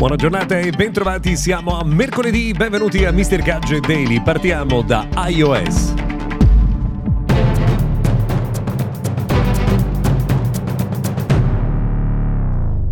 Buona giornata e bentrovati, siamo a mercoledì, benvenuti a Mr. Gadget Daily, partiamo da iOS.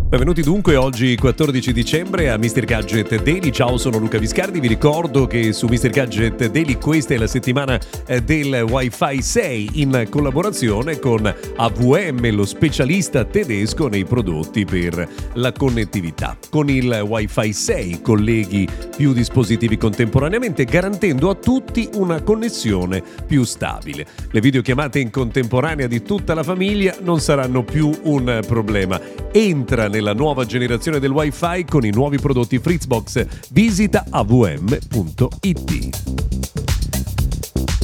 Benvenuti dunque oggi 14 dicembre a Mr. Gadget Daily. Ciao, sono Luca Viscardi. Vi ricordo che su Mr. Gadget Daily questa è la settimana eh, del Wi-Fi 6 in collaborazione con AVM, lo specialista tedesco nei prodotti per la connettività. Con il Wi-Fi 6 colleghi più dispositivi contemporaneamente garantendo a tutti una connessione più stabile. Le videochiamate in contemporanea di tutta la famiglia non saranno più un problema. Entra nel nella nuova generazione del Wi-Fi con i nuovi prodotti Fritzbox. Visita avm.it.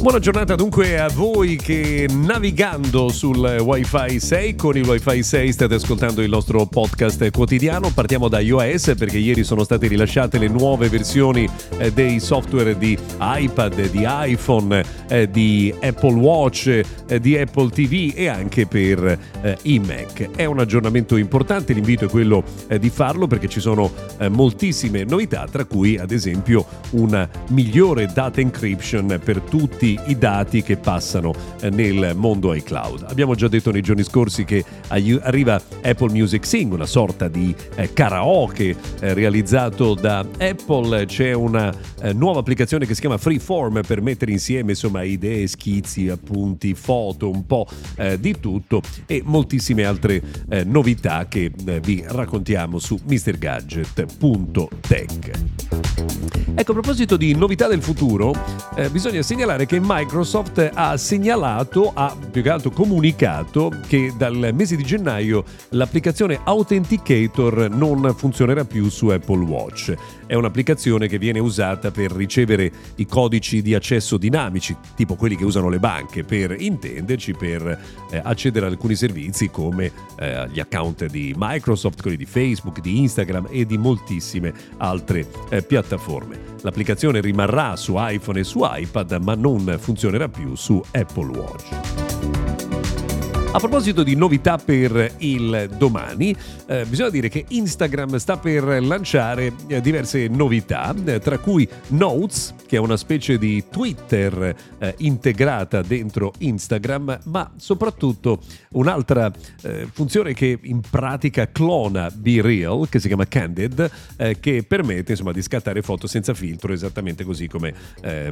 Buona giornata dunque a voi che navigando sul Wi-Fi 6 con il Wi-Fi 6 state ascoltando il nostro podcast quotidiano. Partiamo da iOS perché ieri sono state rilasciate le nuove versioni eh, dei software di iPad, di iPhone, eh, di Apple Watch, eh, di Apple TV e anche per i Mac. È un aggiornamento importante, l'invito è quello di farlo perché ci sono moltissime novità, tra cui ad esempio una migliore data encryption per tutti i dati che passano eh, nel mondo iCloud. Abbiamo già detto nei giorni scorsi che arriva Apple Music Sing, una sorta di eh, karaoke eh, realizzato da Apple. C'è una nuova applicazione che si chiama Freeform per mettere insieme insomma idee, schizzi, appunti, foto, un po' di tutto e moltissime altre novità che vi raccontiamo su mrgadget.tech. Ecco, a proposito di novità del futuro, eh, bisogna segnalare che Microsoft ha segnalato, ha più che altro comunicato che dal mese di gennaio l'applicazione Authenticator non funzionerà più su Apple Watch. È un'applicazione che viene usata per ricevere i codici di accesso dinamici, tipo quelli che usano le banche, per intenderci, per eh, accedere ad alcuni servizi come eh, gli account di Microsoft, quelli di Facebook, di Instagram e di moltissime altre eh, piattaforme. L'applicazione rimarrà su iPhone e su iPad, ma non funzionerà più su Apple Watch. A proposito di novità per il domani, eh, bisogna dire che Instagram sta per lanciare eh, diverse novità, eh, tra cui Notes, che è una specie di Twitter eh, integrata dentro Instagram, ma soprattutto un'altra eh, funzione che in pratica clona Be Real, che si chiama Candid, eh, che permette insomma, di scattare foto senza filtro, esattamente così come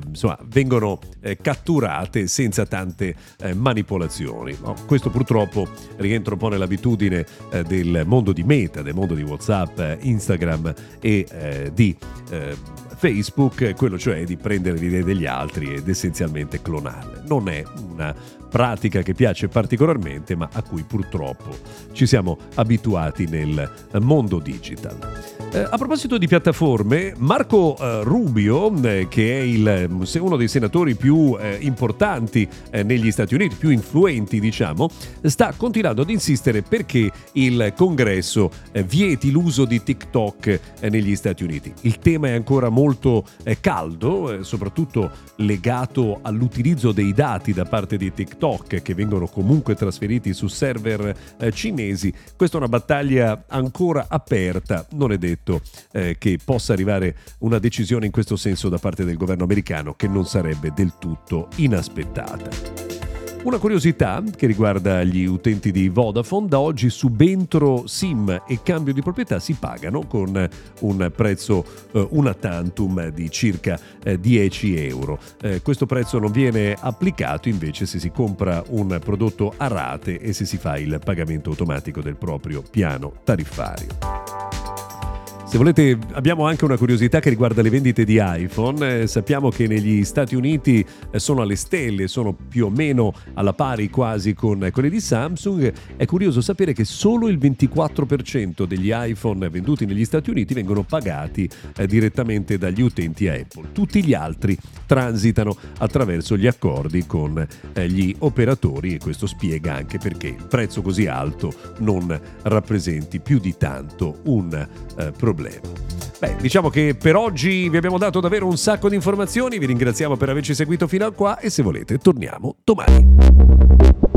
insomma, vengono catturate senza tante manipolazioni. No? Questo purtroppo rientra un po' nell'abitudine eh, del mondo di Meta, del mondo di WhatsApp, eh, Instagram e eh, di eh, Facebook, quello cioè di prendere le idee degli altri ed essenzialmente clonarle. Non è una pratica che piace particolarmente, ma a cui purtroppo ci siamo abituati nel mondo digital. Eh, a proposito di piattaforme, Marco eh, Rubio, eh, che è il, uno dei senatori più eh, importanti eh, negli Stati Uniti, più influenti diciamo, sta continuando ad insistere perché il congresso eh, vieti l'uso di TikTok negli Stati Uniti. Il tema è ancora molto caldo, soprattutto legato all'utilizzo dei dati da parte di TikTok che vengono comunque trasferiti su server eh, cinesi. Questa è una battaglia ancora aperta, non è detto eh, che possa arrivare una decisione in questo senso da parte del governo americano che non sarebbe del tutto inaspettata. Una curiosità che riguarda gli utenti di Vodafone, da oggi subentro SIM e cambio di proprietà si pagano con un prezzo eh, una tantum di circa eh, 10 euro. Eh, questo prezzo non viene applicato invece se si compra un prodotto a rate e se si fa il pagamento automatico del proprio piano tariffario. Se volete, abbiamo anche una curiosità che riguarda le vendite di iPhone. Eh, sappiamo che negli Stati Uniti eh, sono alle stelle, sono più o meno alla pari quasi con quelli di Samsung. È curioso sapere che solo il 24% degli iPhone venduti negli Stati Uniti vengono pagati eh, direttamente dagli utenti Apple. Tutti gli altri transitano attraverso gli accordi con eh, gli operatori e questo spiega anche perché il prezzo così alto non rappresenti più di tanto un eh, problema problema. Beh, diciamo che per oggi vi abbiamo dato davvero un sacco di informazioni, vi ringraziamo per averci seguito fino a qua e se volete torniamo domani.